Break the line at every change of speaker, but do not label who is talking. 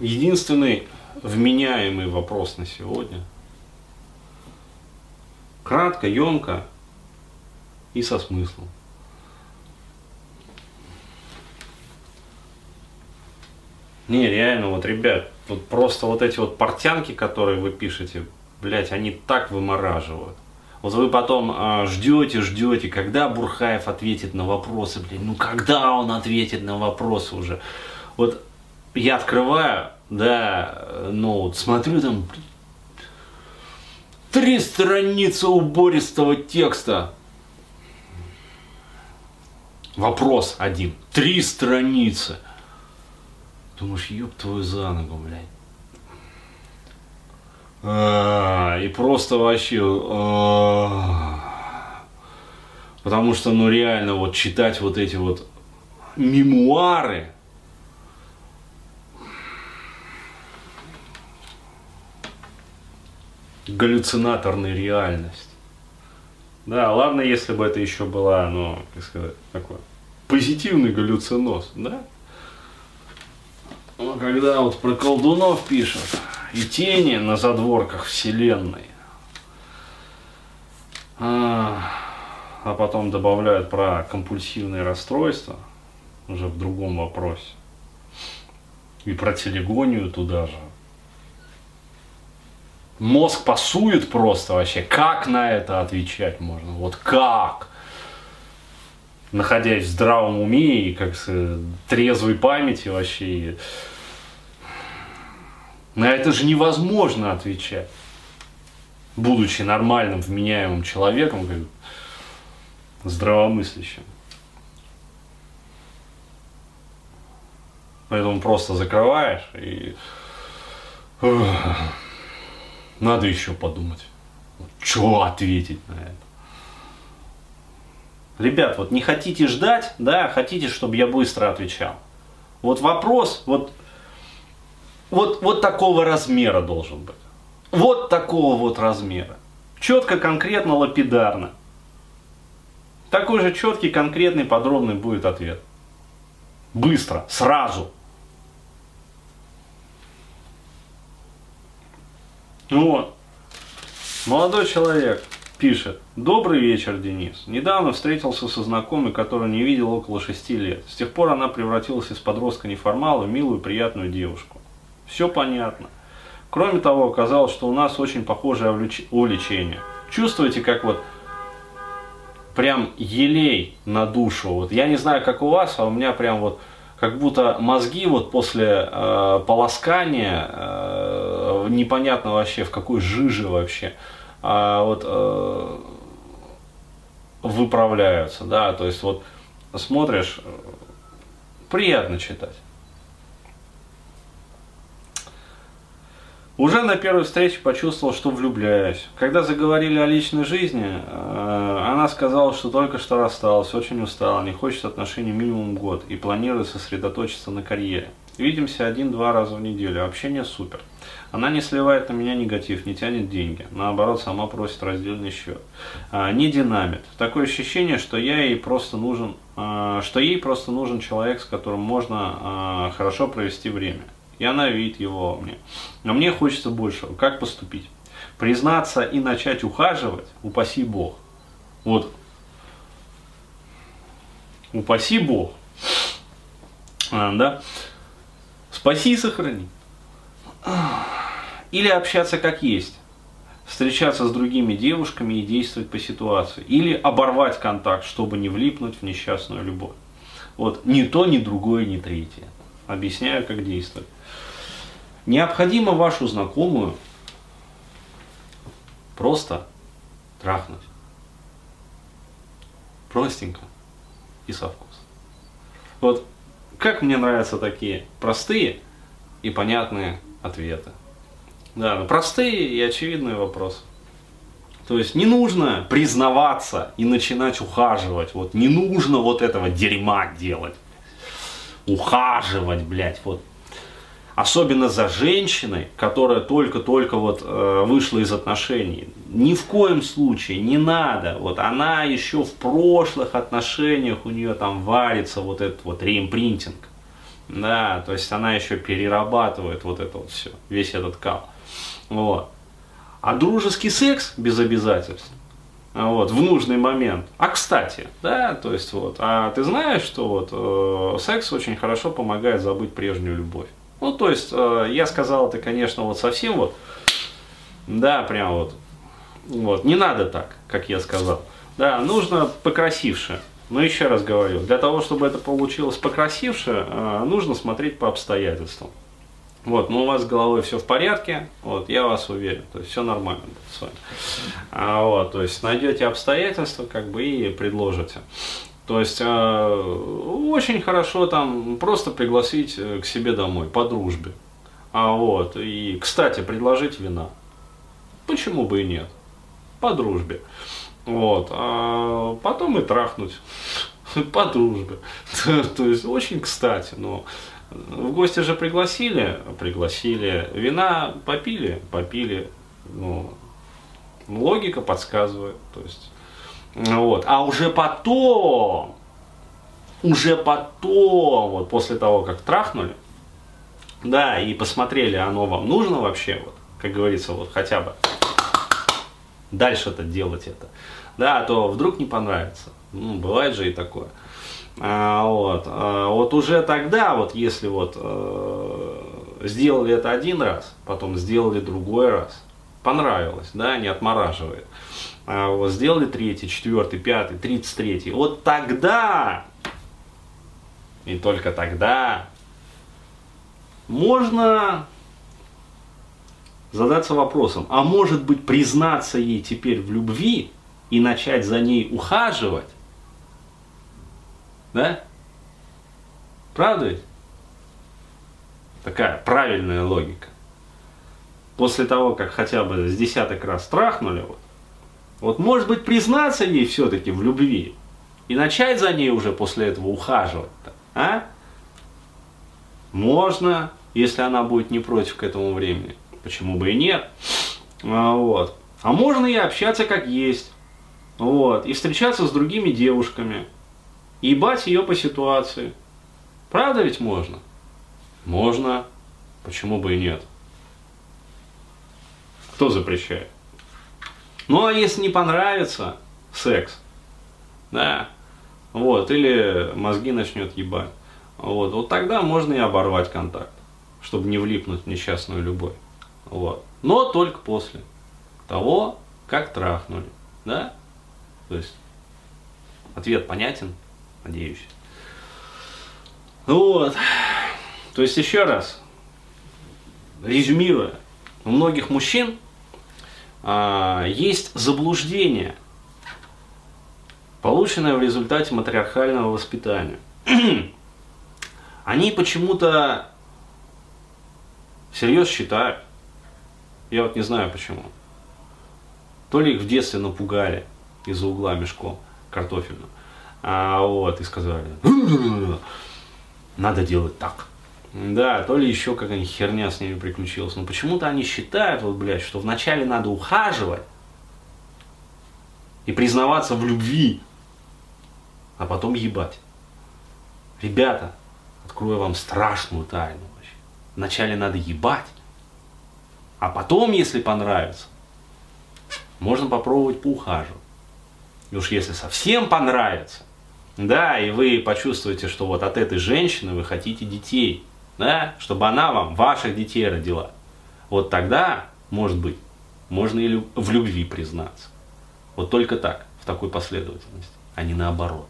единственный вменяемый вопрос на сегодня. Кратко, емко и со смыслом. Не, реально, вот, ребят, вот просто вот эти вот портянки, которые вы пишете, блядь, они так вымораживают. Вот вы потом э, ждете, ждете, когда Бурхаев ответит на вопросы, блин, ну когда он ответит на вопросы уже. Вот я открываю, да, ну вот смотрю там три страницы убористого текста. Вопрос один. Три страницы. Думаешь, ёб твою за ногу, блядь. А, и просто вообще... А, потому что, ну реально, вот читать вот эти вот мемуары, галлюцинаторная реальность. Да, ладно, если бы это еще была, ну, как сказать, такой позитивный галлюциноз, да? Но когда вот про колдунов пишут, и тени на задворках Вселенной, а, а потом добавляют про компульсивные расстройства, уже в другом вопросе, и про телегонию туда же, мозг пасует просто вообще. Как на это отвечать можно? Вот как? Находясь в здравом уме и как с трезвой памяти вообще. На это же невозможно отвечать. Будучи нормальным, вменяемым человеком, как здравомыслящим. Поэтому просто закрываешь и надо еще подумать. Что ответить на это? Ребят, вот не хотите ждать, да, хотите, чтобы я быстро отвечал. Вот вопрос, вот, вот, вот такого размера должен быть. Вот такого вот размера. Четко, конкретно, лапидарно. Такой же четкий, конкретный, подробный будет ответ. Быстро, сразу. Вот. Молодой человек пишет. Добрый вечер, Денис. Недавно встретился со знакомой, которую не видел около шести лет. С тех пор она превратилась из подростка неформала в милую, приятную девушку. Все понятно. Кроме того, оказалось, что у нас очень похожее увлечение. Чувствуете, как вот прям елей на душу. Вот я не знаю, как у вас, а у меня прям вот как будто мозги вот после э, полоскания э, непонятно вообще в какой жиже вообще а вот э, выправляются, да, то есть вот смотришь, приятно читать. Уже на первой встрече почувствовал, что влюбляюсь. Когда заговорили о личной жизни, э, она сказала, что только что рассталась, очень устала, не хочет отношений минимум год и планирует сосредоточиться на карьере. Видимся один-два раза в неделю, общение супер. Она не сливает на меня негатив, не тянет деньги, наоборот, сама просит раздельный счет. А, не динамит. Такое ощущение, что я ей просто нужен, а, что ей просто нужен человек, с которым можно а, хорошо провести время и она видит его мне. Но мне хочется большего. Как поступить? Признаться и начать ухаживать, упаси Бог. Вот, упаси Бог. А, да? Спаси и сохрани. Или общаться как есть. Встречаться с другими девушками и действовать по ситуации. Или оборвать контакт, чтобы не влипнуть в несчастную любовь. Вот ни то, ни другое, ни третье. Объясняю, как действовать. Необходимо вашу знакомую просто трахнуть. Простенько и со вкусом. Вот как мне нравятся такие простые и понятные ответы. Да, ну, простые и очевидные вопросы. То есть не нужно признаваться и начинать ухаживать. Вот не нужно вот этого дерьма делать. Ухаживать, блядь, вот особенно за женщиной, которая только-только вот э, вышла из отношений. Ни в коем случае не надо. Вот она еще в прошлых отношениях у нее там варится вот этот вот реимпринтинг. Да, то есть она еще перерабатывает вот это вот все, весь этот кал. Вот. А дружеский секс без обязательств, вот, в нужный момент. А кстати, да, то есть вот, а ты знаешь, что вот э, секс очень хорошо помогает забыть прежнюю любовь. Ну, то есть, э, я сказал это, конечно, вот совсем вот, да, прям вот, вот, не надо так, как я сказал. Да, нужно покрасивше. Но еще раз говорю, для того, чтобы это получилось покрасивше, э, нужно смотреть по обстоятельствам. Вот, но у вас с головой все в порядке, вот, я вас уверен, то есть все нормально будет с вами. А, вот, то есть найдете обстоятельства, как бы, и предложите. То есть э, очень хорошо там просто пригласить э, к себе домой по дружбе. А вот, и, кстати, предложить вина. Почему бы и нет? По дружбе. Вот, а потом и трахнуть по дружбе. То есть очень кстати, но в гости же пригласили, пригласили, вина попили, попили, ну, логика подсказывает, то есть, вот, а уже потом, уже потом, вот после того, как трахнули, да, и посмотрели, оно вам нужно вообще, вот, как говорится, вот хотя бы дальше-то делать это, да, а то вдруг не понравится, ну, бывает же и такое. А, вот, а, вот уже тогда, вот если вот э, сделали это один раз, потом сделали другой раз, понравилось, да, не отмораживает. А вот сделали третий, четвертый, пятый, тридцать третий. Вот тогда, и только тогда, можно задаться вопросом, а может быть признаться ей теперь в любви и начать за ней ухаживать, да? Правда ведь? Такая правильная логика. После того, как хотя бы с десяток раз трахнули, вот, вот может быть признаться ей все-таки в любви и начать за ней уже после этого ухаживать-то, а? Можно, если она будет не против к этому времени. Почему бы и нет? А, вот. А можно и общаться как есть. Вот. И встречаться с другими девушками ебать ее по ситуации. Правда ведь можно? Можно. Почему бы и нет? Кто запрещает? Ну, а если не понравится секс, да, вот, или мозги начнет ебать, вот, вот тогда можно и оборвать контакт, чтобы не влипнуть в несчастную любовь, вот. Но только после того, как трахнули, да, то есть ответ понятен? Надеюсь. Вот. То есть еще раз, резюмируя, у многих мужчин а, есть заблуждение, полученное в результате матриархального воспитания. Они почему-то всерьез считают, я вот не знаю почему, то ли их в детстве напугали из-за угла мешком картофельным, а, вот, и сказали, надо делать так. Да, то ли еще какая-нибудь херня с ними приключилась. Но почему-то они считают, вот, блядь, что вначале надо ухаживать и признаваться в любви, а потом ебать. Ребята, открою вам страшную тайну. Вообще. Вначале надо ебать, а потом, если понравится, можно попробовать поухаживать. И уж если совсем понравится, да, и вы почувствуете, что вот от этой женщины вы хотите детей, да, чтобы она вам ваших детей родила. Вот тогда, может быть, можно и в любви признаться. Вот только так, в такой последовательности, а не наоборот.